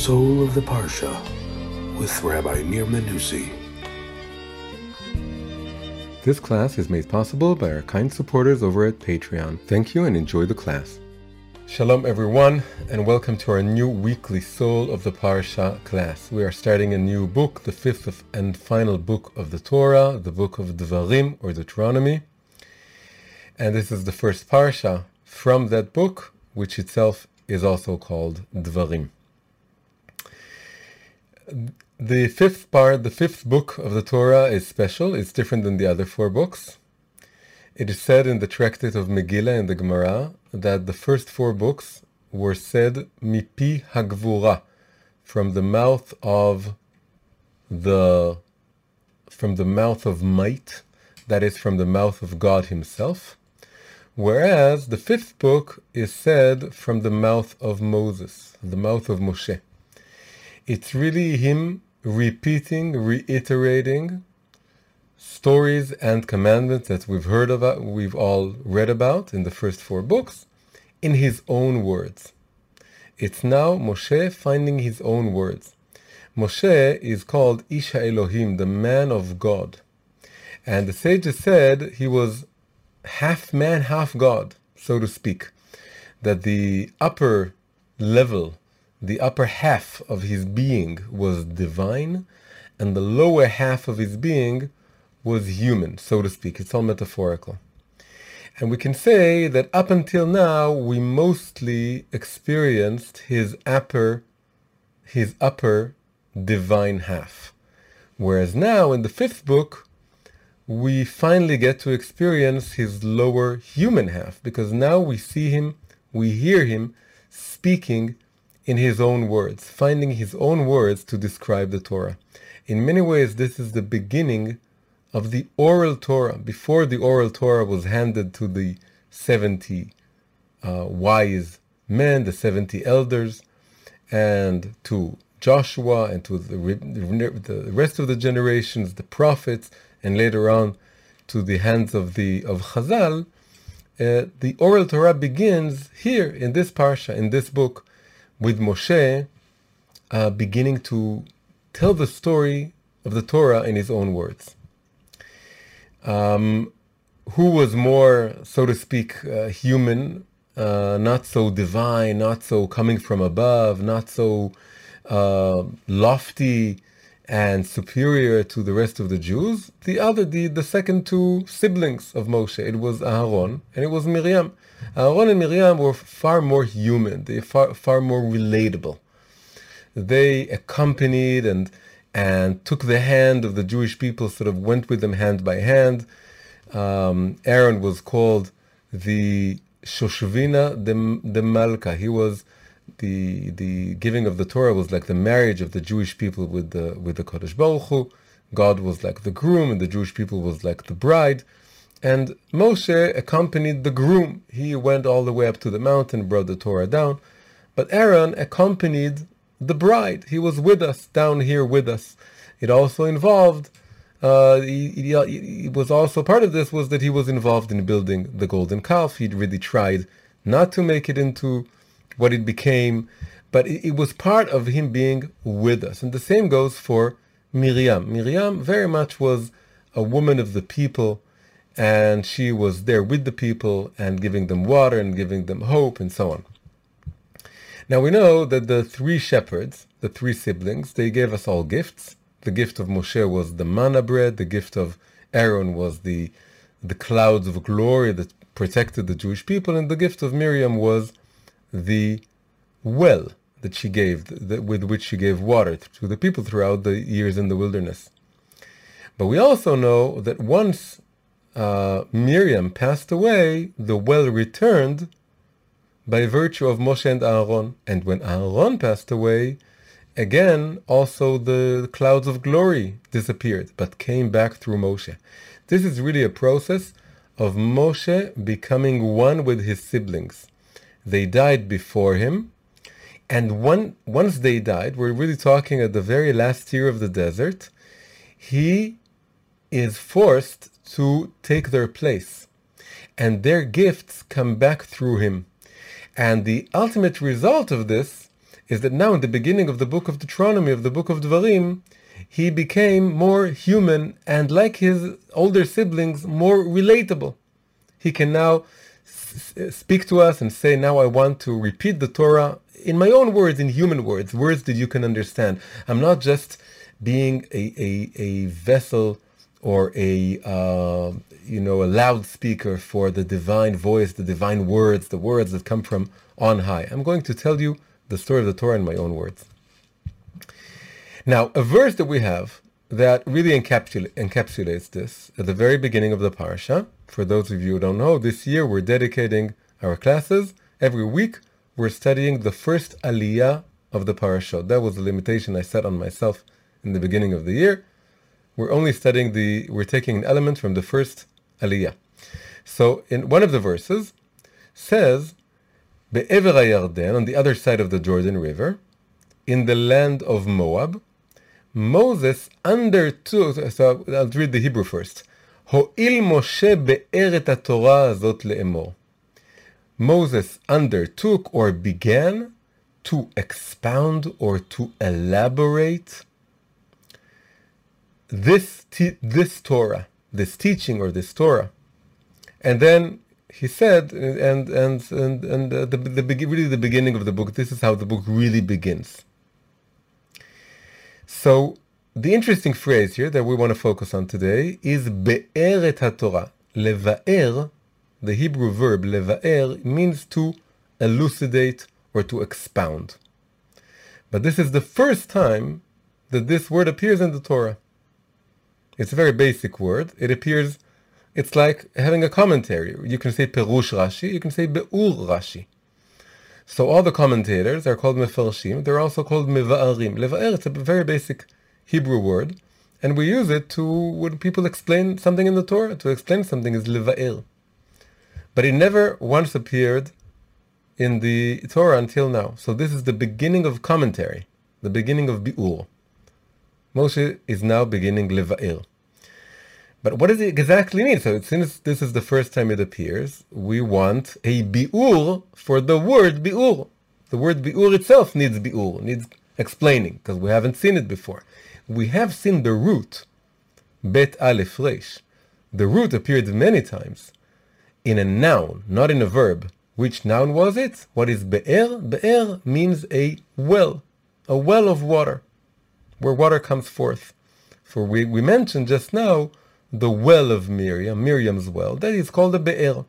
Soul of the Parsha with Rabbi Nir Menussi. This class is made possible by our kind supporters over at Patreon. Thank you and enjoy the class. Shalom everyone and welcome to our new weekly Soul of the Parsha class. We are starting a new book, the fifth and final book of the Torah, the book of Devarim or Deuteronomy. And this is the first Parsha from that book, which itself is also called Devarim. The fifth part, the fifth book of the Torah is special. It's different than the other four books. It is said in the tractate of Megillah and the Gemara that the first four books were said mipi hagvura, from the mouth of the from the mouth of might, that is from the mouth of God Himself, whereas the fifth book is said from the mouth of Moses, the mouth of Moshe. It's really him repeating, reiterating stories and commandments that we've heard about, we've all read about in the first four books, in his own words. It's now Moshe finding his own words. Moshe is called Ish HaElohim, the man of God. And the sages said he was half man, half God, so to speak. That the upper level the upper half of his being was divine, and the lower half of his being was human, so to speak. It's all metaphorical. And we can say that up until now, we mostly experienced his upper, his upper divine half. Whereas now, in the fifth book, we finally get to experience his lower human half, because now we see him, we hear him speaking in his own words, finding his own words to describe the Torah. In many ways, this is the beginning of the oral Torah. Before the oral Torah was handed to the 70 uh, wise men, the 70 elders, and to Joshua and to the, the rest of the generations, the prophets, and later on to the hands of the of Chazal, uh, the oral Torah begins here in this parsha, in this book, with Moshe uh, beginning to tell the story of the Torah in his own words. Um, who was more, so to speak, uh, human, uh, not so divine, not so coming from above, not so uh, lofty and superior to the rest of the Jews. The other, the, the second two siblings of Moshe, it was Aaron and it was Miriam. Aaron and Miriam were far more human. They far far more relatable. They accompanied and and took the hand of the Jewish people, sort of went with them hand by hand. Um, Aaron was called the Shoshvina de, de Malka. He was the the giving of the Torah was like the marriage of the Jewish people with the with the Kadosh Baruch Hu. God was like the groom, and the Jewish people was like the bride. And Moshe accompanied the groom. He went all the way up to the mountain, brought the Torah down. But Aaron accompanied the bride. He was with us, down here with us. It also involved, uh, he, he, he, was also part of this was that he was involved in building the golden calf. He really tried not to make it into what it became, but it, it was part of him being with us. And the same goes for Miriam. Miriam very much was a woman of the people and she was there with the people and giving them water and giving them hope and so on. Now we know that the three shepherds, the three siblings, they gave us all gifts. The gift of Moshe was the manna bread, the gift of Aaron was the the clouds of glory that protected the Jewish people, and the gift of Miriam was the well that she gave, with which she gave water to the people throughout the years in the wilderness. But we also know that once uh, Miriam passed away, the well returned by virtue of Moshe and Aaron. And when Aaron passed away, again, also the clouds of glory disappeared, but came back through Moshe. This is really a process of Moshe becoming one with his siblings. They died before him, and once they died, we're really talking at the very last year of the desert, he is forced to take their place. And their gifts come back through him. And the ultimate result of this is that now in the beginning of the book of Deuteronomy, of the book of Dvarim, he became more human and like his older siblings, more relatable. He can now speak to us and say, now I want to repeat the Torah in my own words, in human words, words that you can understand. I'm not just being a, a, a vessel or a uh, you know a loudspeaker for the divine voice, the divine words, the words that come from on high. I'm going to tell you the story of the Torah in my own words. Now, a verse that we have that really encapsula- encapsulates this at the very beginning of the parasha. For those of you who don't know, this year we're dedicating our classes. Every week we're studying the first aliyah of the parasha. That was the limitation I set on myself in the beginning of the year we're only studying the, we're taking an element from the first aliyah. So in one of the verses says, Be'ever on the other side of the Jordan River, in the land of Moab, Moses undertook, so I'll read the Hebrew first. הואיל משה באר את התורה הזאת לאמור. Moses undertook or began to expound or to elaborate this te- this Torah, this teaching or this Torah, and then he said, and and and and uh, the, the really the beginning of the book. This is how the book really begins. So the interesting phrase here that we want to focus on today is be'er et haTorah. Leva'er, the Hebrew verb leva'er means to elucidate or to expound. But this is the first time that this word appears in the Torah. It's a very basic word. It appears, it's like having a commentary. You can say Perush Rashi, you can say Be'ur Rashi. So all the commentators are called Mefarshim. They're also called Meva'arim. Leva'er, it's a very basic Hebrew word. And we use it to, when people explain something in the Torah, to explain something is Leva'er. But it never once appeared in the Torah until now. So this is the beginning of commentary, the beginning of Bi'ur. Moshe is now beginning Leva'er. But what does it exactly mean? So since this is the first time it appears, we want a bi'ur for the word bi'ur. The word bi'ur itself needs bi'ur, needs explaining, because we haven't seen it before. We have seen the root, bet aleph resh. The root appeared many times in a noun, not in a verb. Which noun was it? What is be'er? Be'er means a well, a well of water, where water comes forth. For we, we mentioned just now the well of Miriam, Miriam's well, that is called a be'er.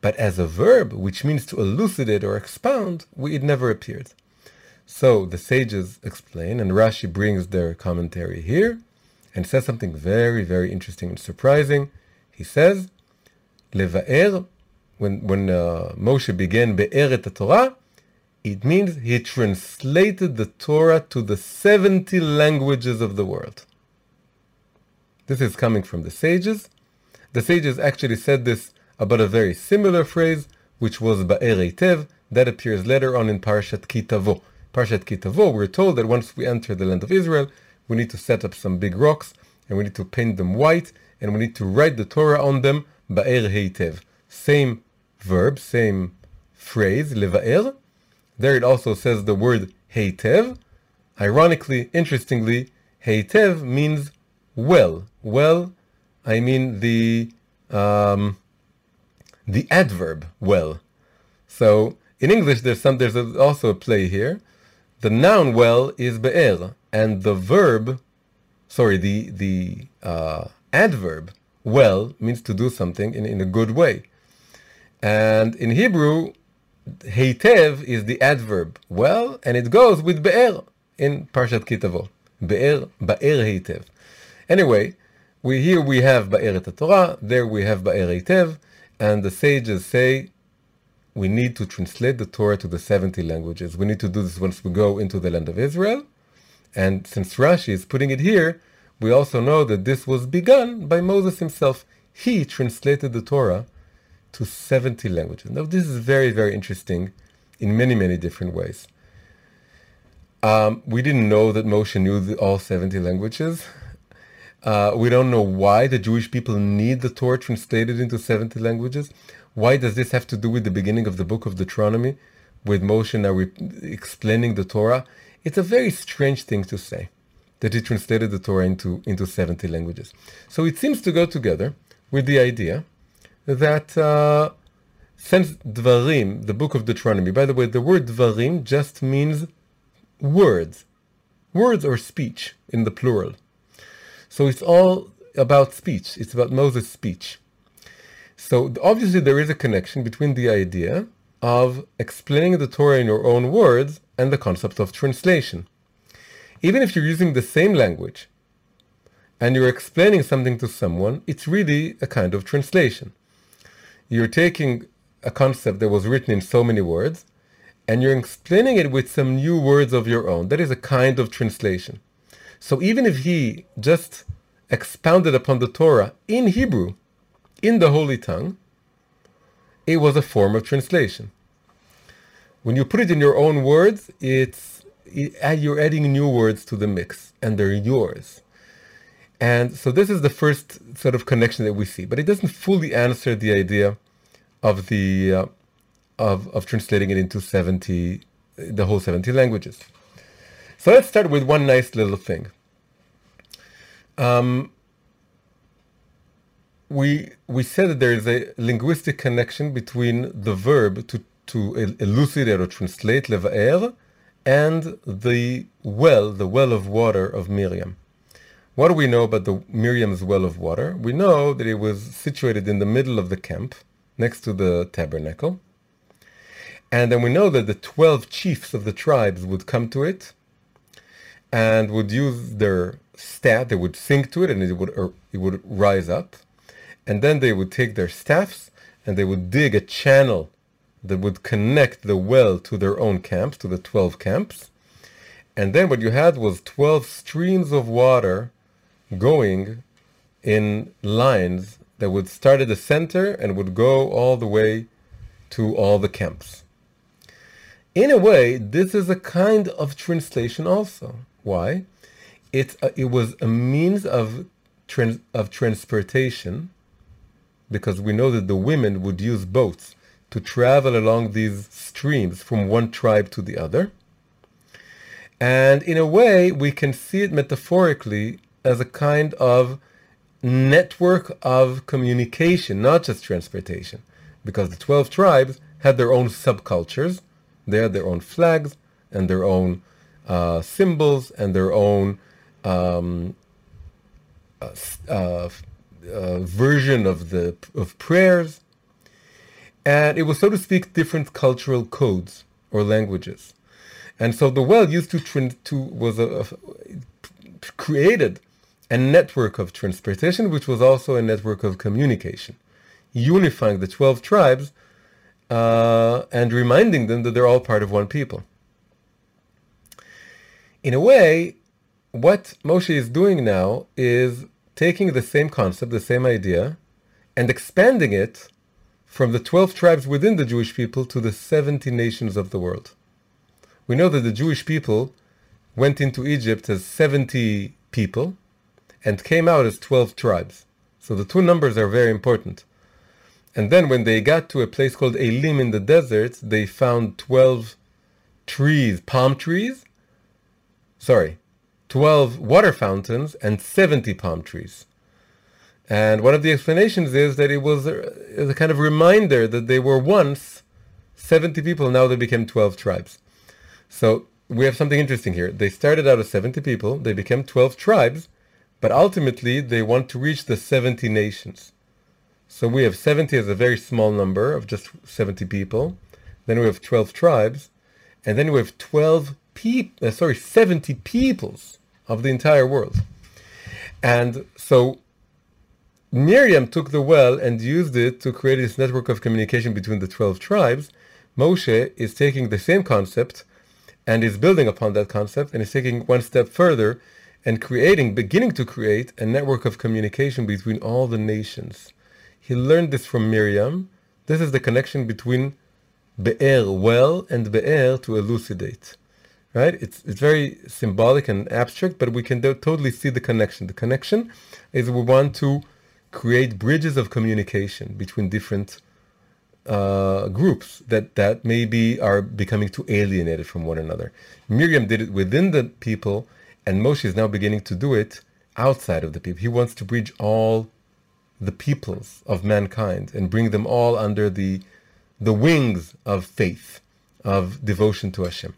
But as a verb, which means to elucidate or expound, it never appeared. So the sages explain, and Rashi brings their commentary here, and says something very, very interesting and surprising. He says, Leva'er, when, when uh, Moshe began Be'er et Torah, it means he translated the Torah to the 70 languages of the world. This is coming from the sages. The sages actually said this about a very similar phrase, which was Ba'er Tev, that appears later on in Parashat Ki Tavo. Parashat Ki Tavo, we're told that once we enter the land of Israel, we need to set up some big rocks, and we need to paint them white, and we need to write the Torah on them, Ba'er Tev. Same verb, same phrase, Leva'er. There it also says the word Heitev. Ironically, interestingly, Heitev means well. Well, I mean the um, the adverb well. So in English, there's some there's also a play here. The noun well is be'er, and the verb, sorry, the the uh, adverb well means to do something in, in a good way. And in Hebrew, heitev is the adverb well, and it goes with be'er in Parshat Ki Tavo. Be'er, ba'er heitev. Anyway, we here we have Ba'eret Torah, there we have Ba'er Tev, and the sages say we need to translate the Torah to the 70 languages. We need to do this once we go into the land of Israel. And since Rashi is putting it here, we also know that this was begun by Moses himself. He translated the Torah to 70 languages. Now, this is very, very interesting in many, many different ways. Um, we didn't know that Moshe knew the, all 70 languages. Uh, we don't know why the Jewish people need the Torah translated into 70 languages. Why does this have to do with the beginning of the book of Deuteronomy? with Moshe now re- explaining the Torah, it's a very strange thing to say that he translated the Torah into, into 70 languages. So it seems to go together with the idea that uh, since Dvarim, the book of Deuteronomy, by the way, the word Dvarim just means words, words or speech in the plural. So it's all about speech. It's about Moses' speech. So obviously there is a connection between the idea of explaining the Torah in your own words and the concept of translation. Even if you're using the same language and you're explaining something to someone, it's really a kind of translation. You're taking a concept that was written in so many words and you're explaining it with some new words of your own. That is a kind of translation. So even if he just expounded upon the Torah in Hebrew, in the Holy Tongue, it was a form of translation. When you put it in your own words, it's it, you're adding new words to the mix, and they're yours. And so this is the first sort of connection that we see, but it doesn't fully answer the idea of the uh, of of translating it into 70 the whole 70 languages. So let's start with one nice little thing. Um, we we said that there is a linguistic connection between the verb to to elucidate or translate levaer and the well, the well of water of Miriam. What do we know about the Miriam's well of water? We know that it was situated in the middle of the camp, next to the tabernacle. And then we know that the 12 chiefs of the tribes would come to it and would use their staff, they would sink to it and it would, uh, it would rise up. And then they would take their staffs and they would dig a channel that would connect the well to their own camps, to the 12 camps. And then what you had was 12 streams of water going in lines that would start at the center and would go all the way to all the camps. In a way, this is a kind of translation also. Why? It, uh, it was a means of, trans, of transportation because we know that the women would use boats to travel along these streams from one tribe to the other. And in a way, we can see it metaphorically as a kind of network of communication, not just transportation, because the 12 tribes had their own subcultures. They had their own flags and their own uh, symbols and their own um, uh, uh, uh, version of the of prayers, and it was so to speak different cultural codes or languages, and so the well used to to was a, a, created a network of transportation, which was also a network of communication, unifying the twelve tribes uh, and reminding them that they're all part of one people. In a way, what Moshe is doing now is taking the same concept, the same idea, and expanding it from the 12 tribes within the Jewish people to the 70 nations of the world. We know that the Jewish people went into Egypt as 70 people and came out as 12 tribes. So the two numbers are very important. And then when they got to a place called Elim in the desert, they found 12 trees, palm trees. Sorry, 12 water fountains, and 70 palm trees. And one of the explanations is that it was a, a, kind of reminder that they were once 70 people, now they became 12 tribes. So we have something interesting here. They started out as 70 people, they became 12 tribes, but ultimately they want to reach the 70 nations. So we have 70 as a very small number of just 70 people. Then we have 12 tribes, and then we have 12 people, uh, sorry, 70 peoples of the entire world. And so Miriam took the well and used it to create this network of communication between the 12 tribes. Moshe is taking the same concept and is building upon that concept and is taking one step further and creating, beginning to create a network of communication between all the nations. He learned this from Miriam. This is the connection between Be'er, well, and Be'er to elucidate right? It's it's very symbolic and abstract, but we can do, totally see the connection. The connection is we want to create bridges of communication between different uh, groups that, that maybe are becoming too alienated from one another. Miriam did it within the people, and Moshe is now beginning to do it outside of the people. He wants to bridge all the peoples of mankind and bring them all under the, the wings of faith, of devotion to Hashem.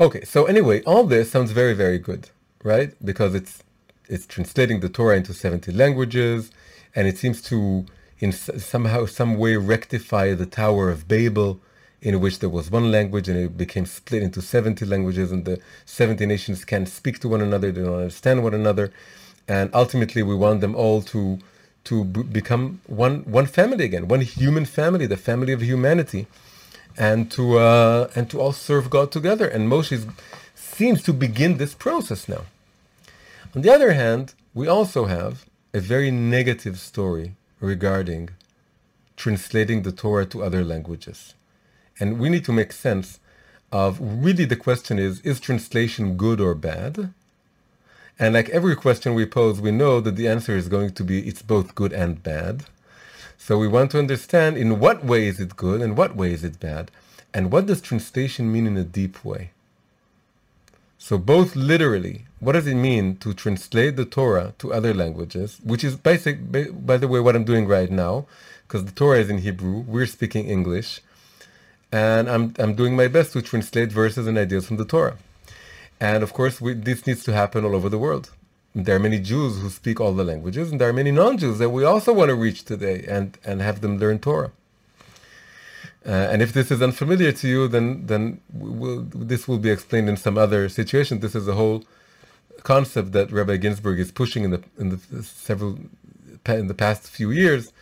Okay, so anyway, all this sounds very, very good, right? Because it's it's translating the Torah into 70 languages, and it seems to in somehow some way rectify the Tower of Babel, in which there was one language and it became split into 70 languages, and the 70 nations can't speak to one another, they don't understand one another, and ultimately we want them all to to b- become one one family again, one human family, the family of humanity, and to uh, and to all serve God together. And Moshe seems to begin this process now. On the other hand, we also have a very negative story regarding translating the Torah to other languages. And we need to make sense of really the question is is translation good or bad? And like every question we pose, we know that the answer is going to be it's both good and bad. So we want to understand in what way is it good and what way is it bad? And what does translation mean in a deep way? So both literally, what does it mean to translate the Torah to other languages, which is basic, by the way, what I'm doing right now, because the Torah is in Hebrew, we're speaking English, and I'm, I'm doing my best to translate verses and ideas from the Torah. And of course, we, this needs to happen all over the world. There are many Jews who speak all the languages, and there are many non-Jews that we also want to reach today and, and have them learn Torah. Uh, and if this is unfamiliar to you, then then we'll, this will be explained in some other situation. This is a whole concept that Rabbi Ginsburgh is pushing in the in the several in the past few years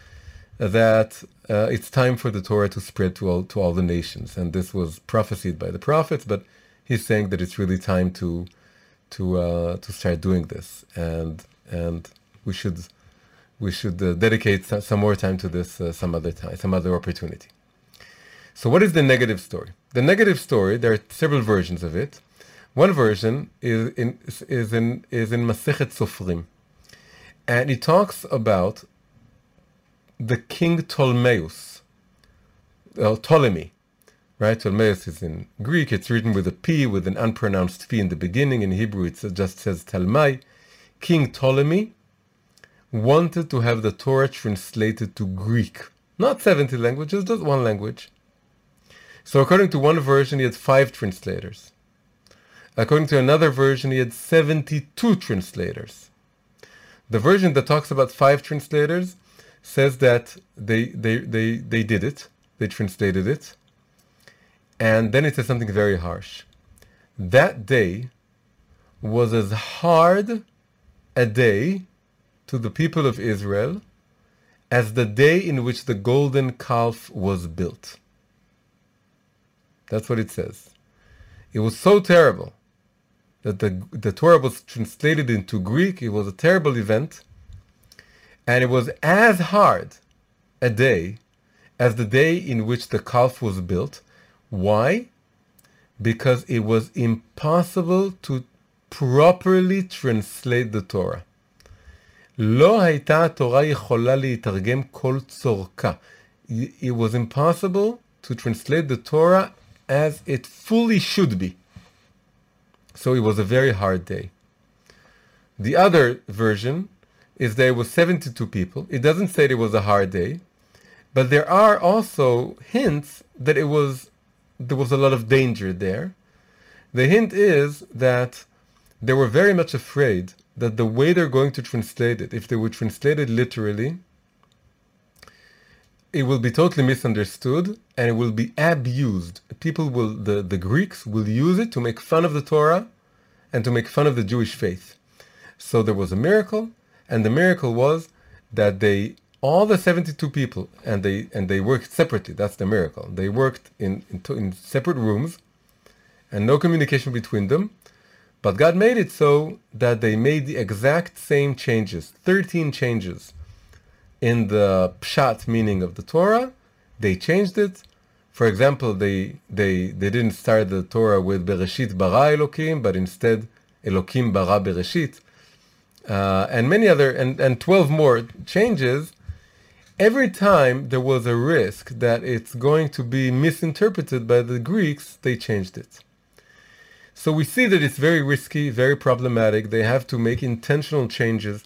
that uh, it's time for the Torah to spread to all to all the nations, and this was prophesied by the prophets. But he's saying that it's really time to to uh, to start doing this, and and we should we should uh, dedicate some more time to this uh, some other time, some other opportunity. So what is the negative story? The negative story, there are several versions of it. One version is in is in is in Masechet Sofrim, and it talks about the king Ptolemaeus, uh, Ptolemy, right? Ptolemaeus is in Greek. It's written with a P, with an unpronounced P in the beginning. In Hebrew, it just says Talmai. King Ptolemy wanted to have the Torah translated to Greek, not 70 languages, just one language. So according to one version, he had five translators. According to another version, he had 72 translators. The version that talks about five translators says that they, they, they, they did it, they translated it, and then it says something very harsh. That day was as hard a day to the people of Israel as the day in which the golden calf was built. That's what it says. It was so terrible that the, the Torah was translated into Greek. It was a terrible event. And it was as hard a day as the day in which the calf was built. Why? Because it was impossible to properly translate the Torah. לא הייתה התורה יכולה להתרגם כל צורכה. It was impossible to translate the Torah as it fully should be. So it was a very hard day. The other version is there was 72 people. It doesn't say it was a hard day, but there are also hints that it was there was a lot of danger there. The hint is that they were very much afraid that the way they're going to translate it, if they would translate it literally, it will be totally misunderstood and it will be abused. People will, the, the Greeks will use it to make fun of the Torah and to make fun of the Jewish faith. So there was a miracle, and the miracle was that they, all the 72 people, and they, and they worked separately. That's the miracle. They worked in, in, in separate rooms and no communication between them. But God made it so that they made the exact same changes, 13 changes in the pshat meaning of the Torah, they changed it. For example, they they they didn't start the Torah with Bereshit bara Elokim, but instead Elokim bara Bereshit, uh, and many other and and twelve more changes. Every time there was a risk that it's going to be misinterpreted by the Greeks, they changed it. So we see that it's very risky, very problematic. They have to make intentional changes.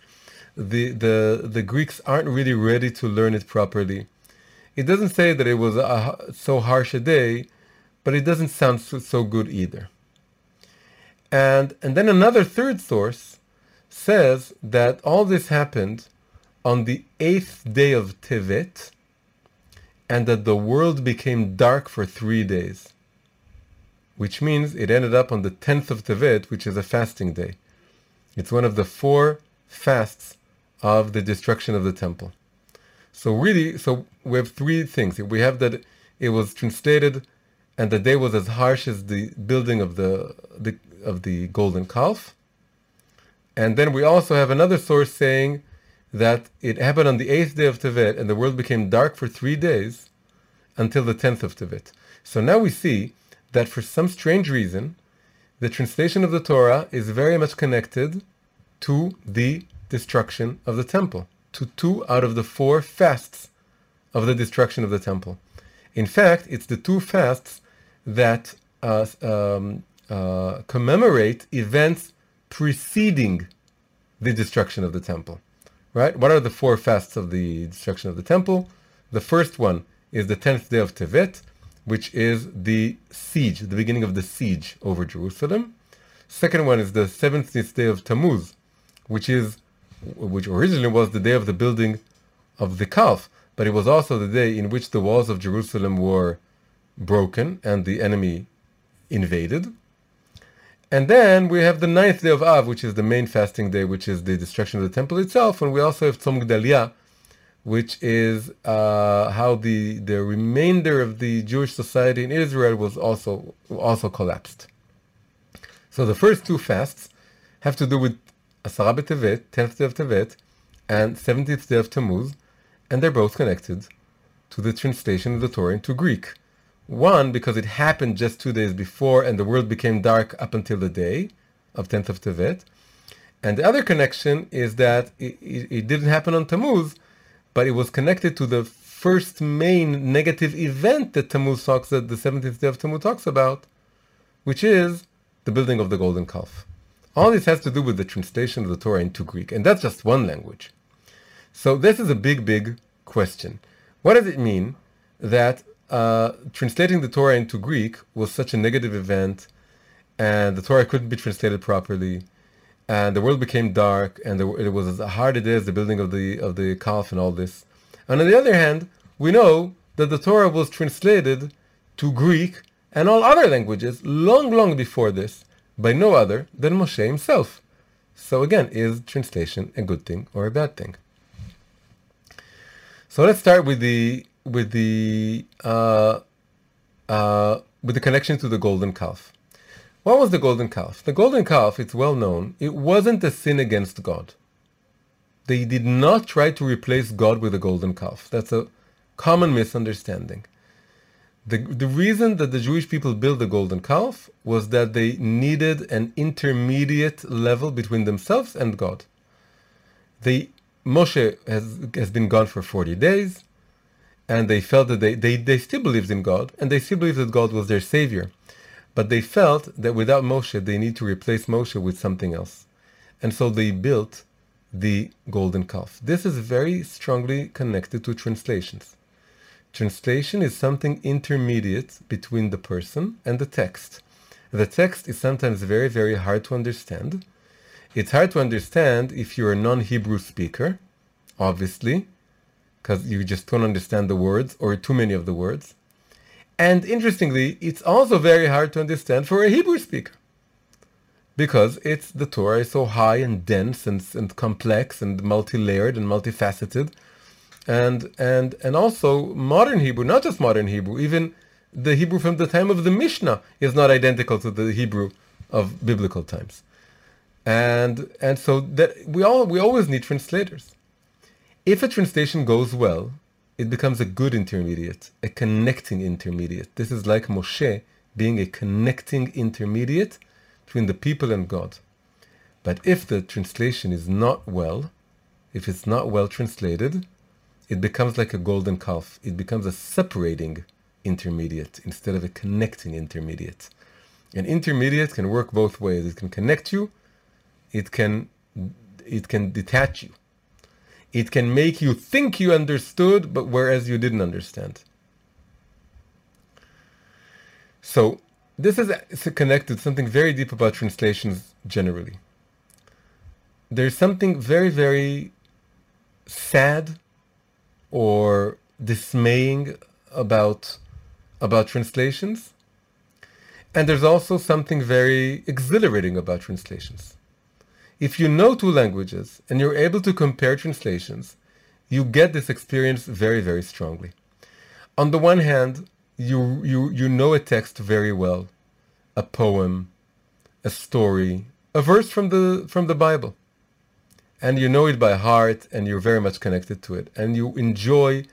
The, the, the Greeks aren't really ready to learn it properly. It doesn't say that it was a, so harsh a day, but it doesn't sound so, so good either. And, and then another third source says that all this happened on the eighth day of Tevet, and that the world became dark for three days, which means it ended up on the tenth of Tevet, which is a fasting day. It's one of the four fasts of the destruction of the temple. So really, so we have three things. We have that it was translated, and the day was as harsh as the building of the, the of the golden calf. And then we also have another source saying that it happened on the eighth day of Tevet, and the world became dark for three days until the tenth of Tevet. So now we see that for some strange reason, the translation of the Torah is very much connected to the destruction of the temple, to two out of the four fasts of the destruction of the temple. In fact, it's the two fasts that uh, um, uh, commemorate events preceding the destruction of the temple right? What are the four fasts of the destruction of the temple? The first one is the 10th day of Tevet, which is the siege, the beginning of the siege over Jerusalem. Second one is the 17th day of Tammuz, which is which originally was the day of the building of the calf, but it was also the day in which the walls of Jerusalem were broken and the enemy invaded. And then we have the ninth day of Av, which is the main fasting day, which is the destruction of the temple itself. And we also have Tzom Gedalia, which is uh, how the, the remainder of the Jewish society in Israel was also also collapsed. So the first two fasts have to do with Asara B'Tevet, 10th day of Tevet, and 17th day of Tammuz, and they're both connected to the translation of the Torah into Greek. One, because it happened just two days before and the world became dark up until the day of 10th of Tevet. And the other connection is that it, it, it didn't happen on Tammuz, but it was connected to the first main negative event that Tammuz talks, that the 17th day of Tammuz talks about, which is the building of the golden calf. All this has to do with the translation of the Torah into Greek, and that's just one language. So this is a big, big question. What does it mean that uh, translating the Torah into Greek was such a negative event, and the Torah couldn't be translated properly, and the world became dark, and the, it was as hard it is the building of the of the calf and all this. And on the other hand, we know that the Torah was translated to Greek and all other languages long, long before this by no other than Moshe himself. So again, is translation a good thing or a bad thing? So let's start with the with the uh, uh, with the connection to the golden calf. What was the golden calf? The golden calf, it's well known, it wasn't a sin against God. They did not try to replace God with a golden calf. That's a common misunderstanding. The, the reason that the Jewish people built the golden calf was that they needed an intermediate level between themselves and God. They, Moshe has, has been gone for 40 days and they felt that they, they, they still believed in God, and they still believed that God was their savior. But they felt that without Moshe, they need to replace Moshe with something else. And so they built the golden calf. This is very strongly connected to translations. Translation is something intermediate between the person and the text. The text is sometimes very, very hard to understand. It's hard to understand if you're a non Hebrew speaker, obviously, because you just don't understand the words or too many of the words. And interestingly, it's also very hard to understand for a Hebrew speaker because it's the Torah is so high and dense and, and complex and multi-layered and multifaceted. And, and, and also modern Hebrew, not just modern Hebrew, even the Hebrew from the time of the Mishnah is not identical to the Hebrew of biblical times. And, and so that we all, we always need translators. If a translation goes well, it becomes a good intermediate, a connecting intermediate. This is like Moshe being a connecting intermediate between the people and God. But if the translation is not well, if it's not well translated, it becomes like a golden calf. It becomes a separating intermediate instead of a connecting intermediate. An intermediate can work both ways. It can connect you, it can it can detach you. It can make you think you understood, but whereas you didn't understand. So this is connected to something very deep about translations generally. There's something very, very sad or dismaying about about translations. And there's also something very exhilarating about translations. If you know two languages and you're able to compare translations, you get this experience very, very strongly. On the one hand, you, you, you know a text very well, a poem, a story, a verse from the, from the Bible. And you know it by heart and you're very much connected to it. And you enjoy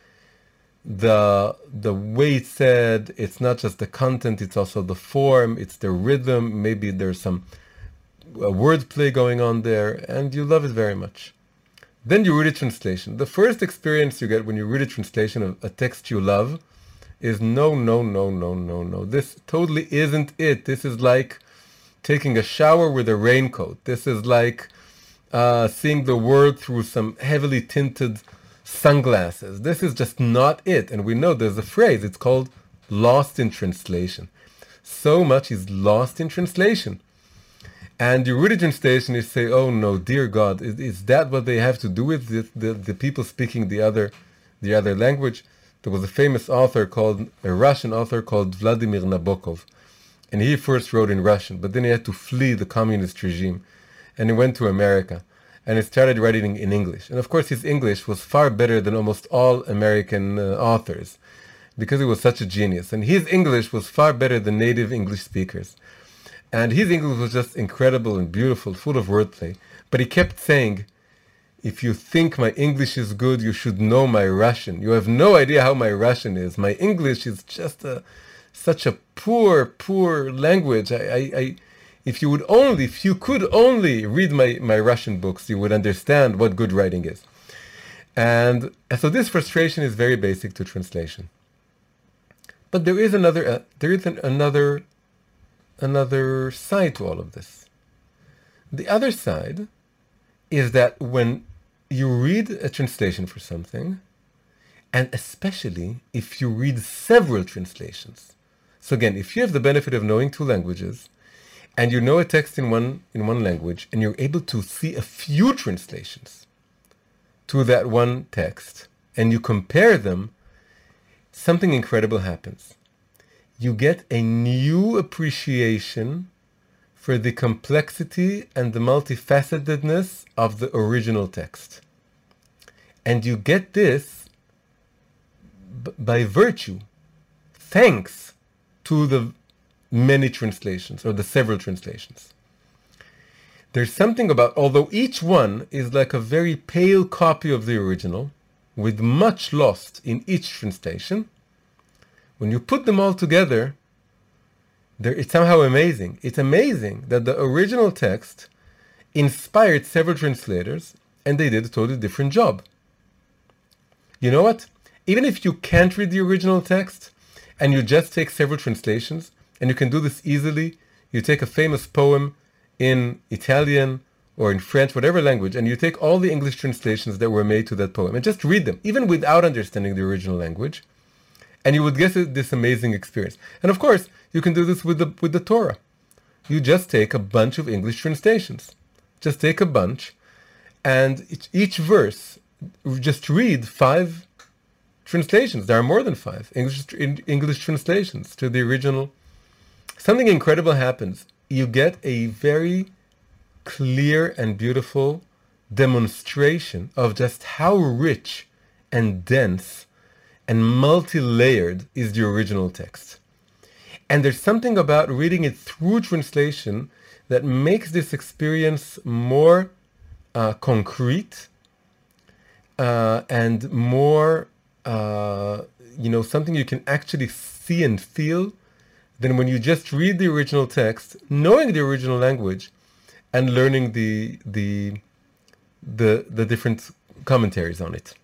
the the way it's said it's not just the content it's also the form it's the rhythm maybe there's some uh, wordplay going on there and you love it very much then you read a translation the first experience you get when you read a translation of a text you love is no no no no no no this totally isn't it this is like taking a shower with a raincoat this is like uh, seeing the world through some heavily tinted sunglasses. This is just not it. And we know there's a phrase, it's called lost in translation. So much is lost in translation. And the translation, you say, oh no, dear God, is, is that what they have to do with the, the, the, people speaking the other, the other language? There was a famous author called, a Russian author called Vladimir Nabokov. And he first wrote in Russian, but then he had to flee the communist regime. And he went to America and he started writing in English. And of course, his English was far better than almost all American uh, authors because he was such a genius. And his English was far better than native English speakers. And his English was just incredible and beautiful, full of wordplay. But he kept saying, if you think my English is good, you should know my Russian. You have no idea how my Russian is. My English is just a, such a poor, poor language. I, I, I if you would only, if you could only read my, my Russian books, you would understand what good writing is. And, so this frustration is very basic to translation. But there is another, uh, there is an, another, another side to all of this. The other side is that when you read a translation for something, and especially if you read several translations. So again, if you have the benefit of knowing two languages, and you know a text in one in one language and you're able to see a few translations to that one text and you compare them something incredible happens you get a new appreciation for the complexity and the multifacetedness of the original text and you get this b- by virtue thanks to the many translations or the several translations. There's something about, although each one is like a very pale copy of the original, with much lost in each translation, when you put them all together, it's somehow amazing. It's amazing that the original text inspired several translators and they did a totally different job. You know what? Even if you can't read the original text and you just take several translations, and you can do this easily. You take a famous poem in Italian or in French, whatever language, and you take all the English translations that were made to that poem and just read them, even without understanding the original language, and you would get this amazing experience. And of course, you can do this with the with the Torah. You just take a bunch of English translations. Just take a bunch, and each, each verse, just read five translations. There are more than five English English translations to the original something incredible happens. You get a very clear and beautiful demonstration of just how rich and dense and multi-layered is the original text. And there's something about reading it through translation that makes this experience more uh, concrete uh, and more, uh, you know, something you can actually see and feel than when you just read the original text, knowing the original language, and learning the the the the different commentaries on it.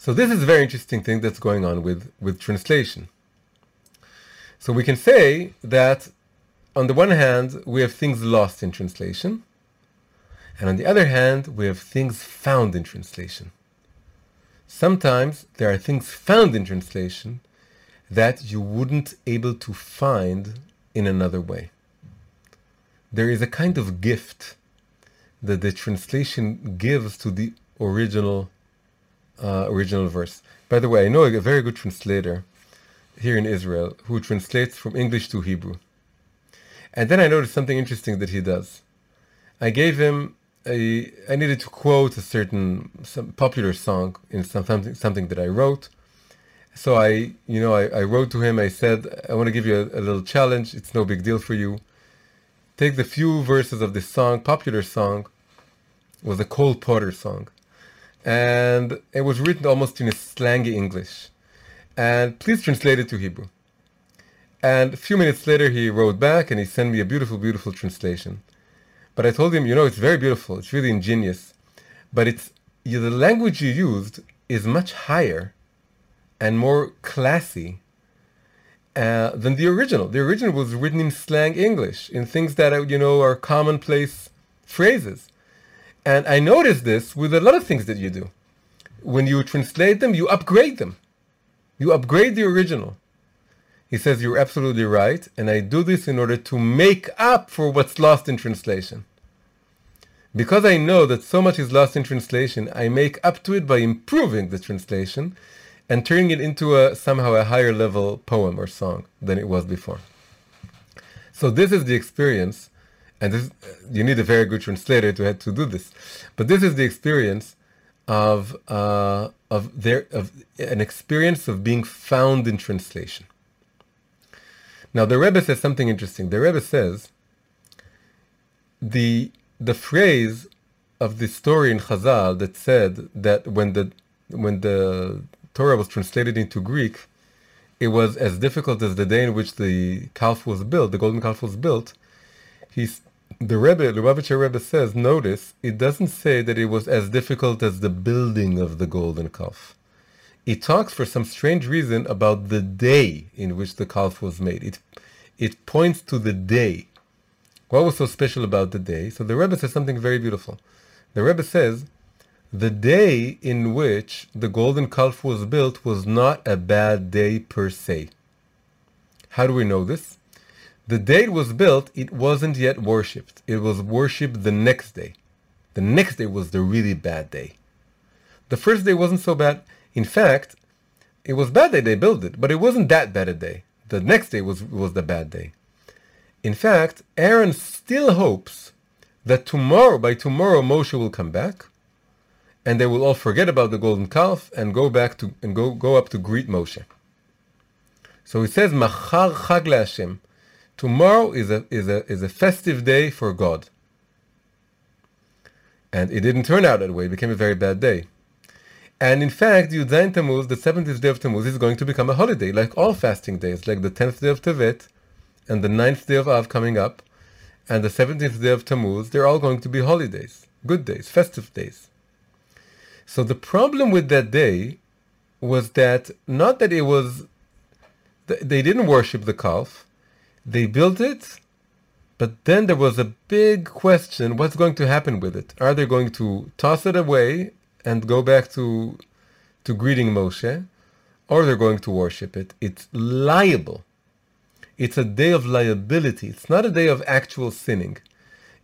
So this is a very interesting thing that's going on with, with translation. So we can say that on the one hand, we have things lost in translation, and on the other hand, we have things found in translation. Sometimes there are things found in translation that you wouldn't able to find in another way. There is a kind of gift that the translation gives to the original uh, original verse. By the way, I know a very good translator here in Israel who translates from English to Hebrew. And then I noticed something interesting that he does. I gave him a, I needed to quote a certain some popular song in some, something, something that I wrote. So I, you know, I, I wrote to him, I said, I want to give you a, a little challenge. It's no big deal for you. Take the few verses of this song, popular song, was a Cole Porter song. And it was written almost in a slangy English. And please translate it to Hebrew. And a few minutes later, he wrote back and he sent me a beautiful, beautiful translation. But I told him, you know, it's very beautiful. It's really ingenious. But it's the language you used is much higher and more classy uh, than the original. The original was written in slang English, in things that you know are commonplace phrases. And I noticed this with a lot of things that you do. When you translate them, you upgrade them. You upgrade the original. He says, You're absolutely right, and I do this in order to make up for what's lost in translation. Because I know that so much is lost in translation, I make up to it by improving the translation and turning it into a somehow a higher level poem or song than it was before. So this is the experience, and this, you need a very good translator to to do this. But this is the experience of uh, of their of an experience of being found in translation. Now the Rebbe says something interesting. The Rebbe says the the phrase of the story in Chazal that said that when the when the Torah was translated into Greek, it was as difficult as the day in which the calf was built, the golden calf was built. He's the Rebbe, the Lubavitcher Rebbe says, notice, it doesn't say that it was as difficult as the building of the golden calf it talks for some strange reason about the day in which the calf was made. It, it points to the day. What was so special about the day? So the Rebbe says something very beautiful. The Rebbe says, the day in which the golden calf was built was not a bad day per se. How do we know this? The day it was built, it wasn't yet worshipped. It was worshipped the next day. The next day was the really bad day. The first day wasn't so bad. In fact, it was bad that they built it, but it wasn't that bad a day. The next day was, was the bad day. In fact, Aaron still hopes that tomorrow, by tomorrow, Moshe will come back, and they will all forget about the golden calf and go back to and go, go up to greet Moshe. So he says, Machar Chag Hashem. Tomorrow is a is a is a festive day for God. And it didn't turn out that way. It became a very bad day. And in fact, Yud Tammuz, the 70th day of Tammuz, is going to become a holiday, like all fasting days, like the 10th day of Tevet and the 9th day of Av coming up, and the 17th day of Tammuz, they're all going to be holidays, good days, festive days. So the problem with that day was that not that it was, they didn't worship the calf, they built it, but then there was a big question what's going to happen with it? Are they going to toss it away and go back to to greeting Moshe, or they're going to worship it. It's liable. It's a day of liability. It's not a day of actual sinning.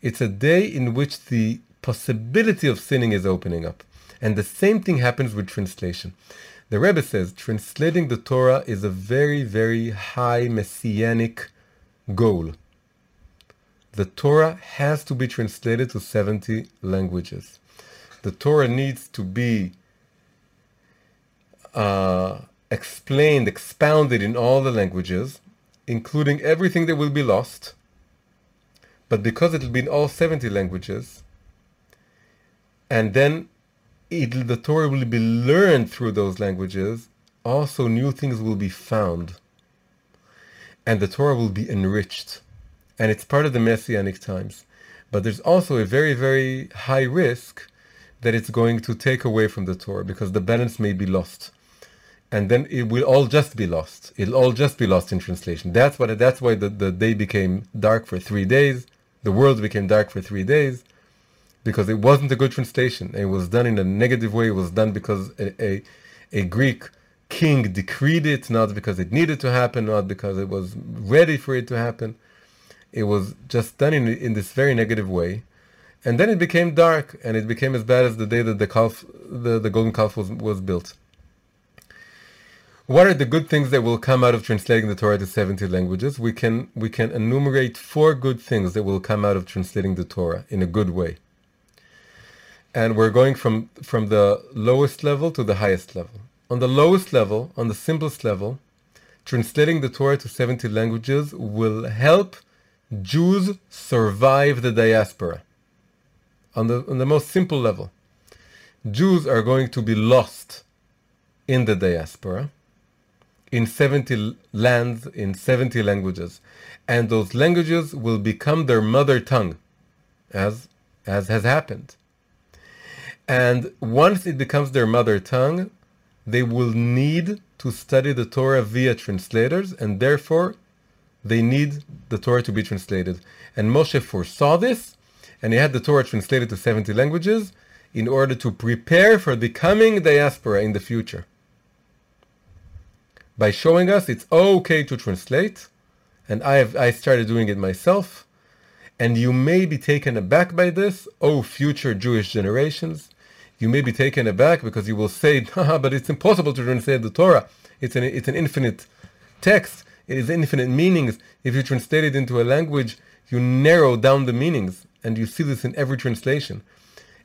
It's a day in which the possibility of sinning is opening up. And the same thing happens with translation. The Rebbe says translating the Torah is a very, very high messianic goal. The Torah has to be translated to 70 languages the Torah needs to be uh, explained, expounded in all the languages, including everything that will be lost. But because it will be in all 70 languages, and then the Torah will be learned through those languages, also new things will be found. And the Torah will be enriched. And it's part of the Messianic times. But there's also a very, very high risk that it's going to take away from the Torah because the balance may be lost. And then it will all just be lost. It'll all just be lost in translation. That's what that's why the, the day became dark for three days. The world became dark for three days because it wasn't a good translation. It was done in a negative way. It was done because a, a, a Greek king decreed it, not because it needed to happen, not because it was ready for it to happen. It was just done in, in this very negative way. And then it became dark, and it became as bad as the day that the calf, the, the golden calf was, was built. What are the good things that will come out of translating the Torah to 70 languages? We can we can enumerate four good things that will come out of translating the Torah in a good way and we're going from from the lowest level to the highest level. On the lowest level, on the simplest level, translating the Torah to 70 languages will help Jews survive the diaspora. On the on the most simple level, Jews are going to be lost in the diaspora in 70 lands in 70 languages and those languages will become their mother tongue as as has happened and once it becomes their mother tongue, they will need to study the Torah via translators, and therefore they need the Torah to be translated. And Moshe foresaw this, and he had the Torah translated to 70 languages in order to prepare for the coming diaspora in the future. By showing us it's okay to translate, and I have I started doing it myself, and you may be taken aback by this, oh future Jewish generations you may be taken aback because you will say, but it's impossible to translate the Torah. It's an, it's an infinite text. It is infinite meanings. If you translate it into a language, you narrow down the meanings. And you see this in every translation.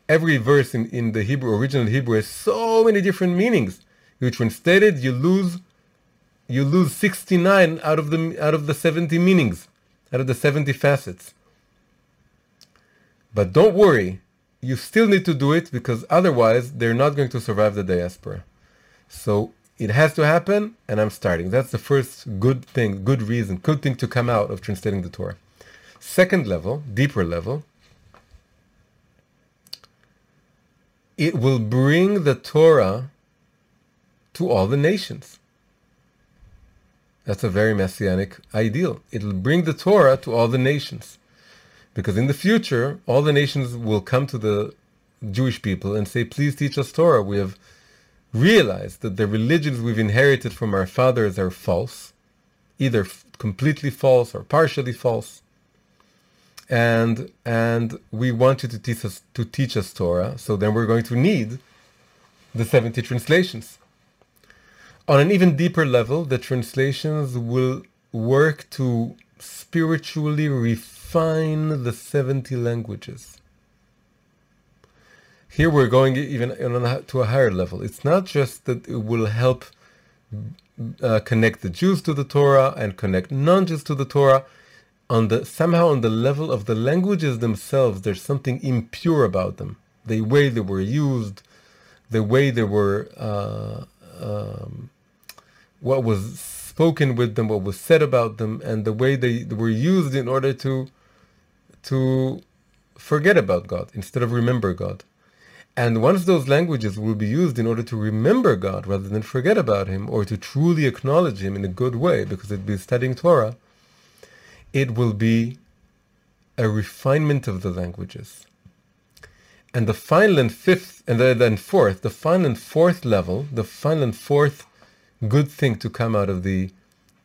Every verse in, in the Hebrew, original Hebrew, has so many different meanings. You translate it, you lose you lose 69 out of the out of the 70 meanings, out of the 70 facets. But don't worry, you still need to do it because otherwise they're not going to survive the diaspora. So it has to happen, and I'm starting. That's the first good thing, good reason, good thing to come out of translating the Torah. Second level, deeper level, it will bring the Torah to all the nations. That's a very messianic ideal. It'll bring the Torah to all the nations. Because in the future, all the nations will come to the Jewish people and say, please teach us Torah. We have realized that the religions we've inherited from our fathers are false, either completely false or partially false. And and we want you to teach us to teach us Torah, so then we're going to need the 70 translations. On an even deeper level, the translations will work to spiritually refine define the 70 languages. Here we're going even to a higher level. It's not just that it will help uh, connect the Jews to the Torah and connect non-Jews to the Torah. On the somehow on the level of the languages themselves, there's something impure about them. The way they were used, the way they were, uh, um, what was spoken with them, what was said about them, and the way they, they were used in order to to forget about God instead of remember God. And once those languages will be used in order to remember God rather than forget about Him or to truly acknowledge Him in a good way, because it'd be studying Torah, it will be a refinement of the languages. And the final and fifth, and then fourth, the final and fourth level, the final and fourth good thing to come out of the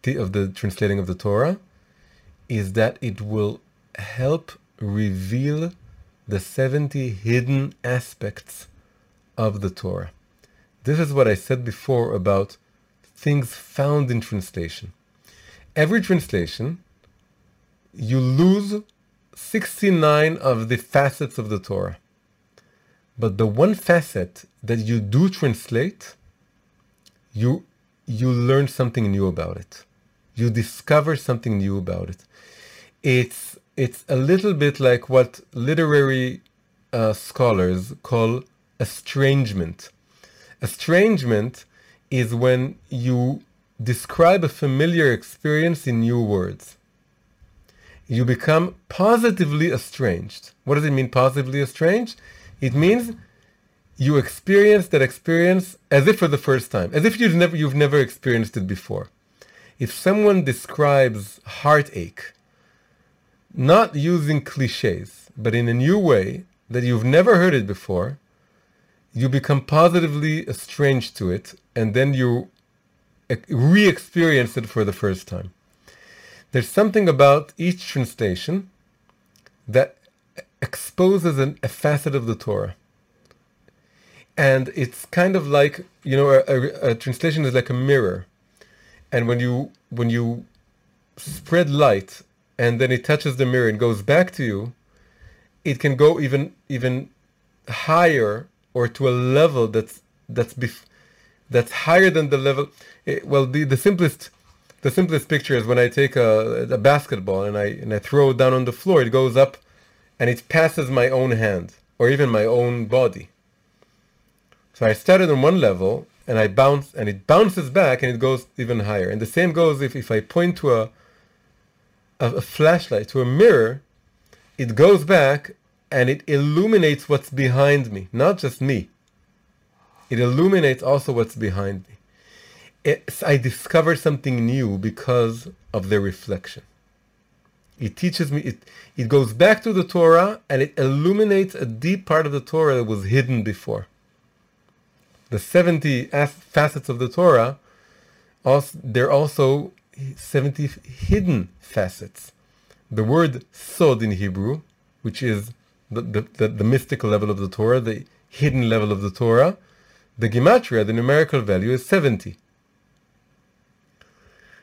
of the translating of the Torah, is that it will help reveal the 70 hidden aspects of the Torah. This is what I said before about things found in translation. Every translation, you lose 69 of the facets of the Torah. But the one facet that you do translate, you you learn something new about it. You discover something new about it. It's it's a little bit like what literary uh, scholars call estrangement. Estrangement is when you describe a familiar experience in new words. You become positively estranged. What does it mean, positively estranged? It means you experience that experience as if for the first time, as if you've never you've never experienced it before. If someone describes heartache, not using cliches, but in a new way that you've never heard it before, you become positively estranged to it, and then you re-experience it for the first time. There's something about each translation that exposes an, a facet of the Torah. And it's kind of like, you know, a, a, a translation is like a mirror. And when you when you spread light and then it touches the mirror and goes back to you, it can go even even higher or to a level that's that's bef- that's higher than the level. It, eh, well, the, the simplest the simplest picture is when I take a, a basketball and I and I throw it down on the floor. It goes up, and it passes my own hand or even my own body. So I started on one level and I bounce and it bounces back and it goes even higher. And the same goes if, if I point to a, a, flashlight, to a mirror, it goes back and it illuminates what's behind me, not just me. It illuminates also what's behind me. It's, I discover something new because of the reflection. It teaches me, it, it goes back to the Torah and it illuminates a deep part of the Torah that was hidden before the 70 facets of the Torah, also, they're also 70 hidden facets. The word sod in Hebrew, which is the, the, the, the, mystical level of the Torah, the hidden level of the Torah, the gematria, the numerical value, is 70.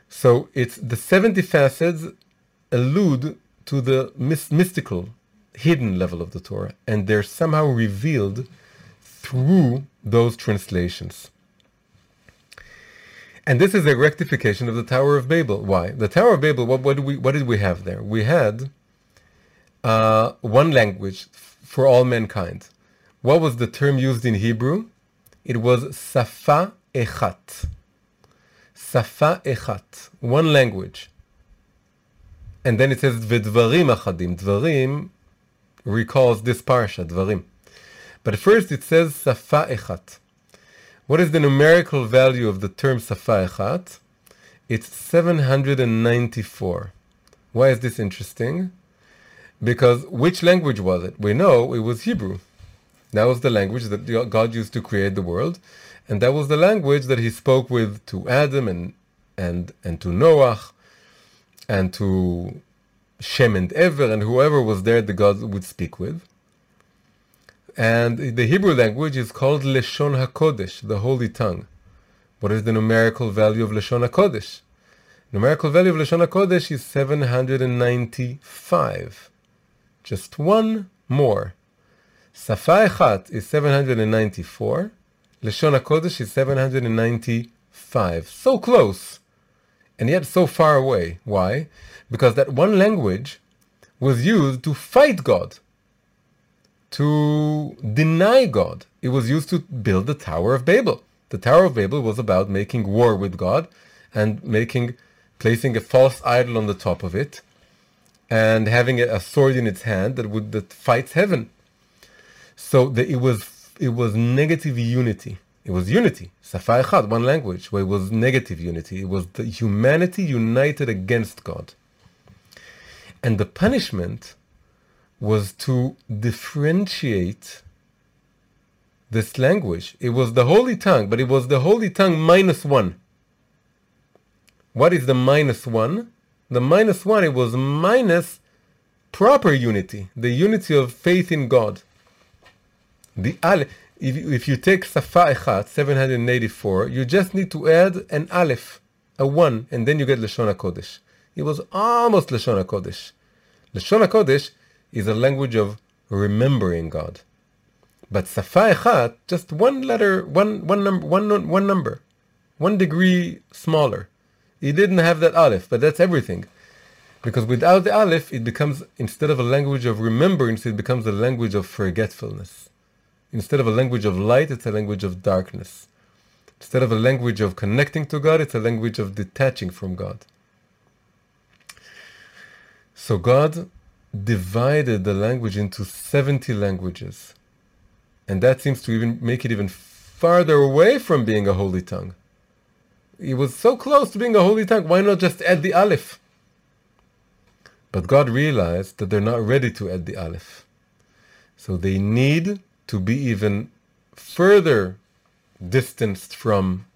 So it's the 70 facets allude to the mystical, hidden level of the Torah, and they're somehow revealed through those translations. And this is a rectification of the Tower of Babel. Why? The Tower of Babel, what, what, did, we, what did we have there? We had uh, one language for all mankind. What was the term used in Hebrew? It was Safa Echat. Safa Echat, one language. And then it says Vedvarim Achadim. Dvarim recalls this parsha, Dvarim. But first it says Safa Echat. What is the numerical value of the term Safa Echat? It's 794. Why is this interesting? Because which language was it? We know it was Hebrew. That was the language that God used to create the world, and that was the language that He spoke with to Adam and and and to Noah, and to Shem and Ever and whoever was there that God would speak with. And the Hebrew language is called Leshon HaKodesh, the Holy Tongue. What is the numerical value of Leshon HaKodesh? Numerical value of Leshon HaKodesh is 795. Just one more. Safa Echat is 794. Leshon HaKodesh is 795. So close, and yet so far away. Why? Because that one language was used to fight God to deny God. It was used to build the Tower of Babel. The Tower of Babel was about making war with God and making placing a false idol on the top of it and having a, sword in its hand that would that fights heaven. So the, it was it was negative unity. It was unity. Echad, one language, where it was negative unity. It was the humanity united against God. And the punishment was to differentiate this language. It was the holy tongue, but it was the holy tongue minus one. What is the minus one? The minus one, it was minus proper unity, the unity of faith in God. The Aleph, if, if you take Safa Echat, 784, you just need to add an Aleph, a one, and then you get Lashon HaKodesh. It was almost Lashon HaKodesh. Lashon HaKodesh is a language of remembering God. But Safa Echat, just one letter, one, one, number, one, one number, one degree smaller. He didn't have that Aleph, but that's everything. Because without the Aleph, it becomes, instead of a language of remembrance, it becomes a language of forgetfulness. Instead of a language of light, it's a language of darkness. Instead of a language of connecting to God, it's a language of detaching from God. So God divided the language into 70 languages. And that seems to even make it even farther away from being a holy tongue. It was so close to being a holy tongue. Why not just add the aleph? But God realized that they're not ready to add the aleph. So they need to be even further distanced from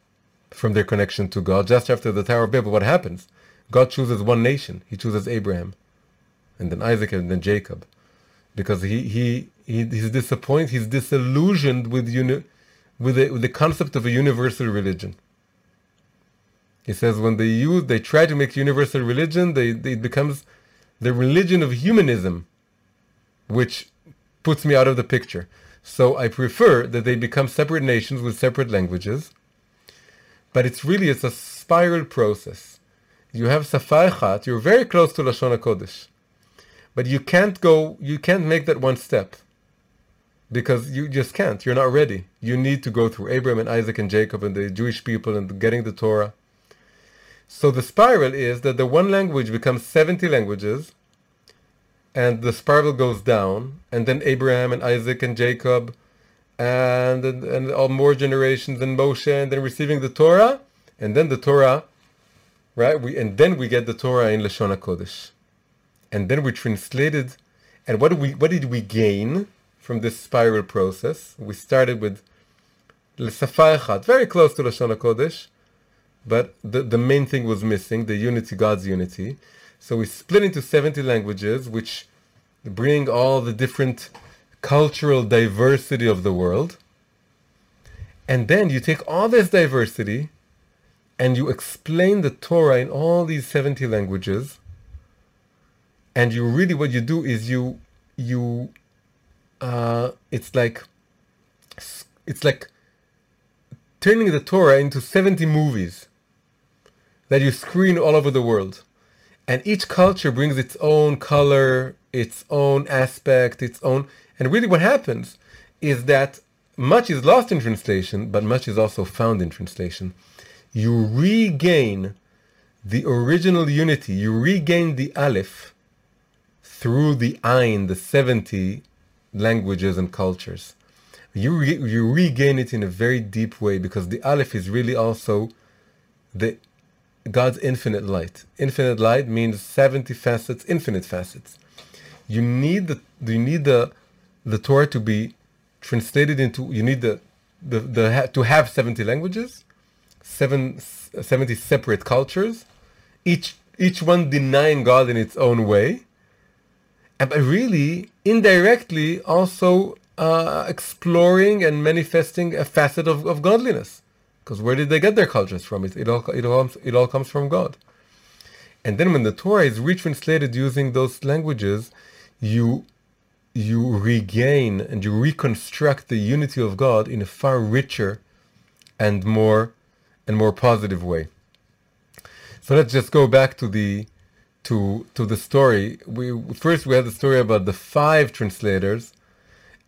from their connection to God. Just after the Tower of Babel, what happens? God chooses one nation. He chooses Abraham, and then Isaac, and then Jacob, because he he, he he's disappointed. He's disillusioned with uni, with the, with the concept of a universal religion. He says when they use they try to make universal religion, they, they it becomes the religion of humanism, which puts me out of the picture. So I prefer that they become separate nations with separate languages. But it's really it's a spiral process. You have Safa you're very close to Lashon HaKodesh. But you can't go, you can't make that one step. Because you just can't. You're not ready. You need to go through Abraham and Isaac and Jacob and the Jewish people and getting the Torah. So the spiral is that the one language becomes 70 languages, and the spiral goes down, and then Abraham and Isaac and Jacob, and, and, and all more generations, and Moshe, and then receiving the Torah, and then the Torah, right? We and then we get the Torah in Lashon Hakodesh, and then we translated, and what did we what did we gain from this spiral process? We started with very close to Lashon Hakodesh, but the, the main thing was missing, the unity, God's unity. So we split into 70 languages, which bring all the different cultural diversity of the world. And then you take all this diversity and you explain the Torah in all these 70 languages. And you really, what you do is you, you, uh, it's like, it's like turning the Torah into 70 movies that you screen all over the world. And each culture brings its own color, its own aspect, its own. And really, what happens is that much is lost in translation, but much is also found in translation. You regain the original unity, you regain the Aleph through the Ain, the 70 languages and cultures. You, re- you regain it in a very deep way because the Aleph is really also the God's infinite light. Infinite light means 70 facets, infinite facets. You need the you need the the Torah to be translated into you need the the, the to have 70 languages, seven, 70 separate cultures, each each one denying God in its own way, but really indirectly also uh, exploring and manifesting a facet of, of godliness. Because where did they get their cultures from? It, it, all, it, all, it all comes from God. And then when the Torah is retranslated using those languages, you you regain and you reconstruct the unity of God in a far richer and more and more positive way. So let's just go back to the to to the story. We first we had the story about the five translators,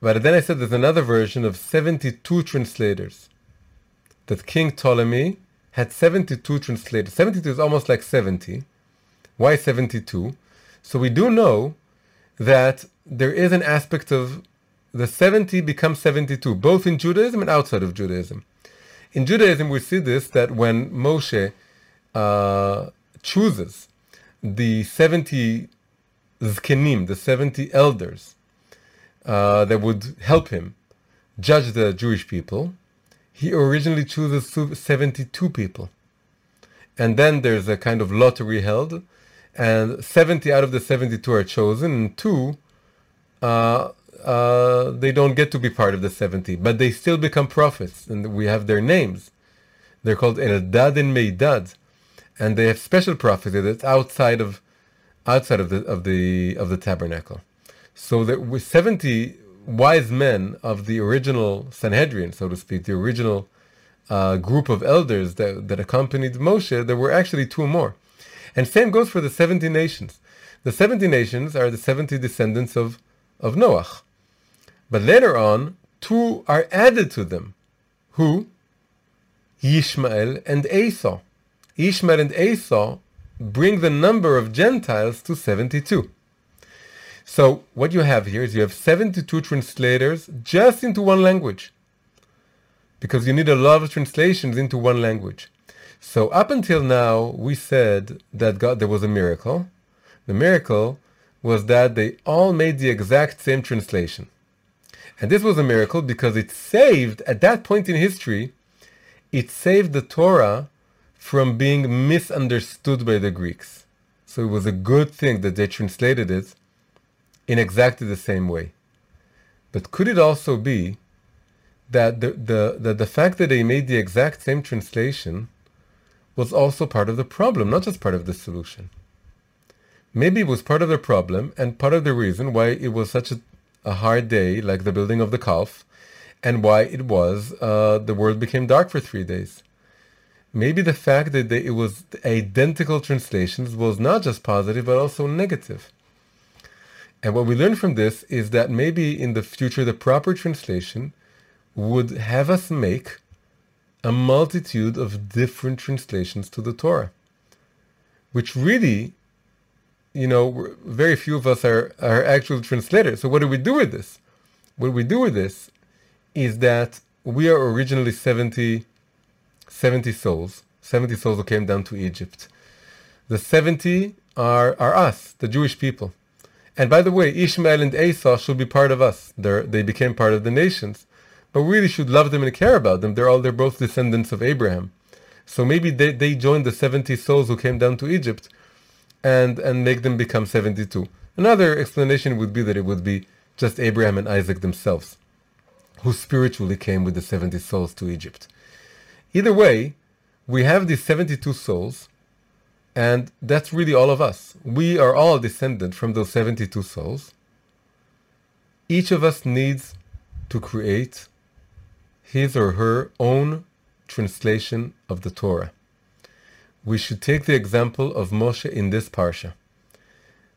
but then I said there's another version of 72 translators that King Ptolemy had 72 translators. 72 is almost like 70. Why 72? So we do know that there is an aspect of the 70 becomes 72, both in Judaism and outside of Judaism. In Judaism, we see this that when Moshe uh, chooses the 70 zkenim, the 70 elders uh, that would help him judge the Jewish people, he originally chooses 72 people. And then there's a kind of lottery held, and 70 out of the 72 are chosen, and two, uh, uh, they don't get to be part of the 70, but they still become prophets, and we have their names. They're called Eldad and Meidad, and they have special prophecy that's outside of outside of the of the of the tabernacle. So that with 70 wise men of the original Sanhedrin, so to speak, the original uh, group of elders that, that accompanied Moshe, there were actually two more. And same goes for the 70 nations. The 70 nations are the 70 descendants of, of Noach. But later on, two are added to them. Who? Yishmael and Esau. Ishmael and Esau bring the number of Gentiles to 72. So what you have here is you have 72 translators just into one language. Because you need a lot of translations into one language. So up until now, we said that God there was a miracle. The miracle was that they all made the exact same translation. And this was a miracle because it saved, at that point in history, it saved the Torah from being misunderstood by the Greeks. So it was a good thing that they translated it in exactly the same way. But could it also be that the, the, the, the fact that they made the exact same translation was also part of the problem, not just part of the solution? Maybe it was part of the problem and part of the reason why it was such a, a hard day, like the building of the Kalf, and why it was uh, the world became dark for three days. Maybe the fact that they, it was identical translations was not just positive but also negative. And what we learn from this is that maybe in the future the proper translation would have us make a multitude of different translations to the Torah, which really, you know, very few of us are, are actual translators. So what do we do with this? What we do with this is that we are originally 70, 70 souls, 70 souls who came down to Egypt. The 70 are, are us, the Jewish people. And by the way, Ishmael and Esau should be part of us. They're, they became part of the nations. But we really should love them and care about them. They're all they're both descendants of Abraham. So maybe they, they joined the 70 souls who came down to Egypt and, and make them become 72. Another explanation would be that it would be just Abraham and Isaac themselves, who spiritually came with the 70 souls to Egypt. Either way, we have these 72 souls and that's really all of us. We are all descendant from those 72 souls. Each of us needs to create his or her own translation of the Torah. We should take the example of Moshe in this parsha,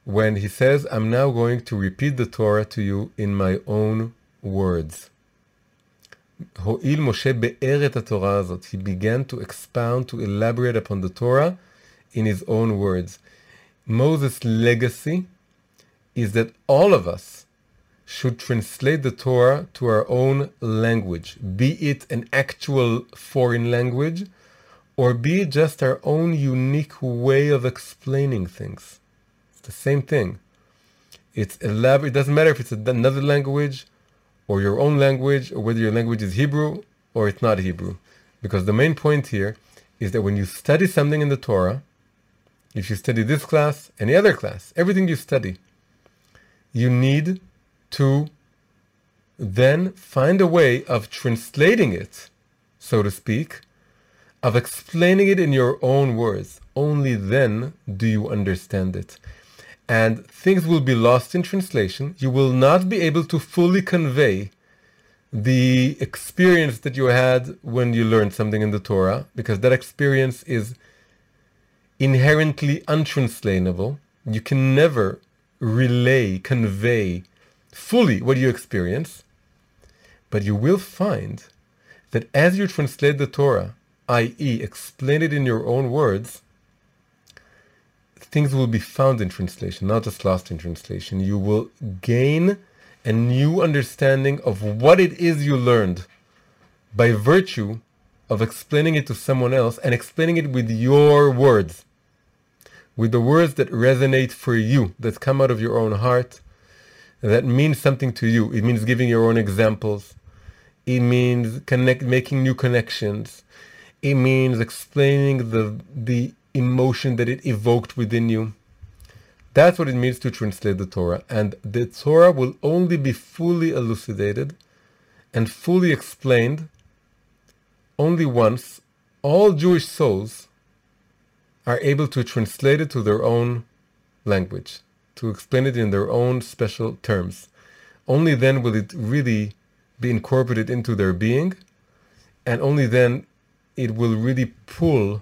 when he says, I'm now going to repeat the Torah to you in my own words. Ho'il Moshe be'er et Torah He began to expound, to elaborate upon the Torah in his own words. Moses' legacy is that all of us should translate the Torah to our own language, be it an actual foreign language or be it just our own unique way of explaining things. It's the same thing. It's elaborate. It doesn't matter if it's another language or your own language or whether your language is Hebrew or it's not Hebrew. Because the main point here is that when you study something in the Torah, if you study this class, any other class, everything you study, you need to then find a way of translating it, so to speak, of explaining it in your own words. Only then do you understand it. And things will be lost in translation. You will not be able to fully convey the experience that you had when you learned something in the Torah, because that experience is inherently untranslatable. You can never relay, convey fully what you experience, but you will find that as you translate the Torah, i.e., explain it in your own words, things will be found in translation, not just lost in translation. You will gain a new understanding of what it is you learned by virtue of explaining it to someone else and explaining it with your words with the words that resonate for you, that come out of your own heart, that means something to you. It means giving your own examples. It means connect, making new connections. It means explaining the, the emotion that it evoked within you. That's what it means to translate the Torah. And the Torah will only be fully elucidated and fully explained only once all Jewish souls are able to translate it to their own language, to explain it in their own special terms. Only then will it really be incorporated into their being, and only then it will really pull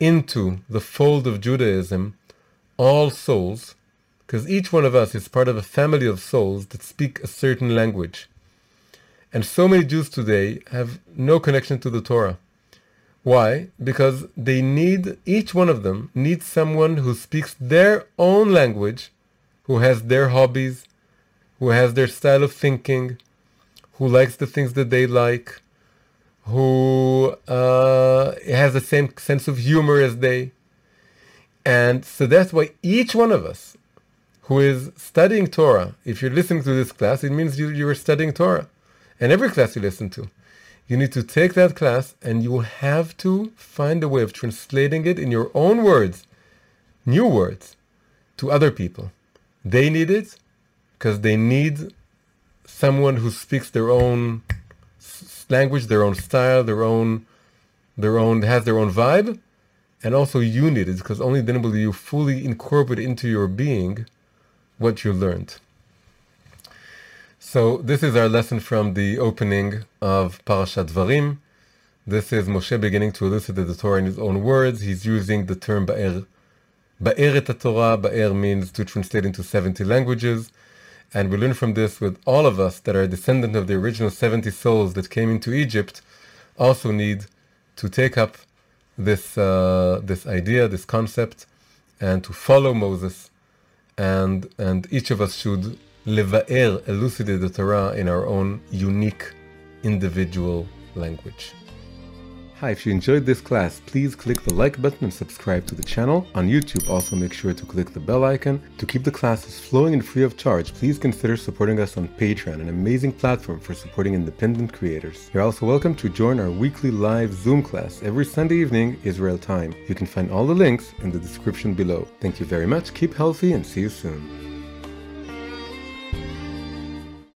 into the fold of Judaism all souls, because each one of us is part of a family of souls that speak a certain language. And so many Jews today have no connection to the Torah. Why? Because they need, each one of them needs someone who speaks their own language, who has their hobbies, who has their style of thinking, who likes the things that they like, who uh, has the same sense of humor as they. And so that's why each one of us who is studying Torah, if you're listening to this class, it means you, you are studying Torah. And every class you listen to, you need to take that class and you have to find a way of translating it in your own words, new words, to other people. They need it because they need someone who speaks their own language, their own style, their own, their own has their own vibe, and also you need it because only then will you fully incorporate into your being what you learned. So this is our lesson from the opening of Parashat Dvarim. This is Moshe beginning to elucidate the Torah in his own words. He's using the term Ba'er. Ba'er et Torah. Ba'er means to translate into 70 languages. And we learn from this with all of us that are descendant of the original 70 souls that came into Egypt also need to take up this, uh, this idea, this concept, and to follow Moses. And, and each of us should levaer, elucidate the Torah in our own unique individual language. Hi, if you enjoyed this class, please click the like button and subscribe to the channel. On YouTube, also make sure to click the bell icon. To keep the classes flowing and free of charge, please consider supporting us on Patreon, an amazing platform for supporting independent creators. You're also welcome to join our weekly live Zoom class every Sunday evening, Israel time. You can find all the links in the description below. Thank you very much, keep healthy, and see you soon.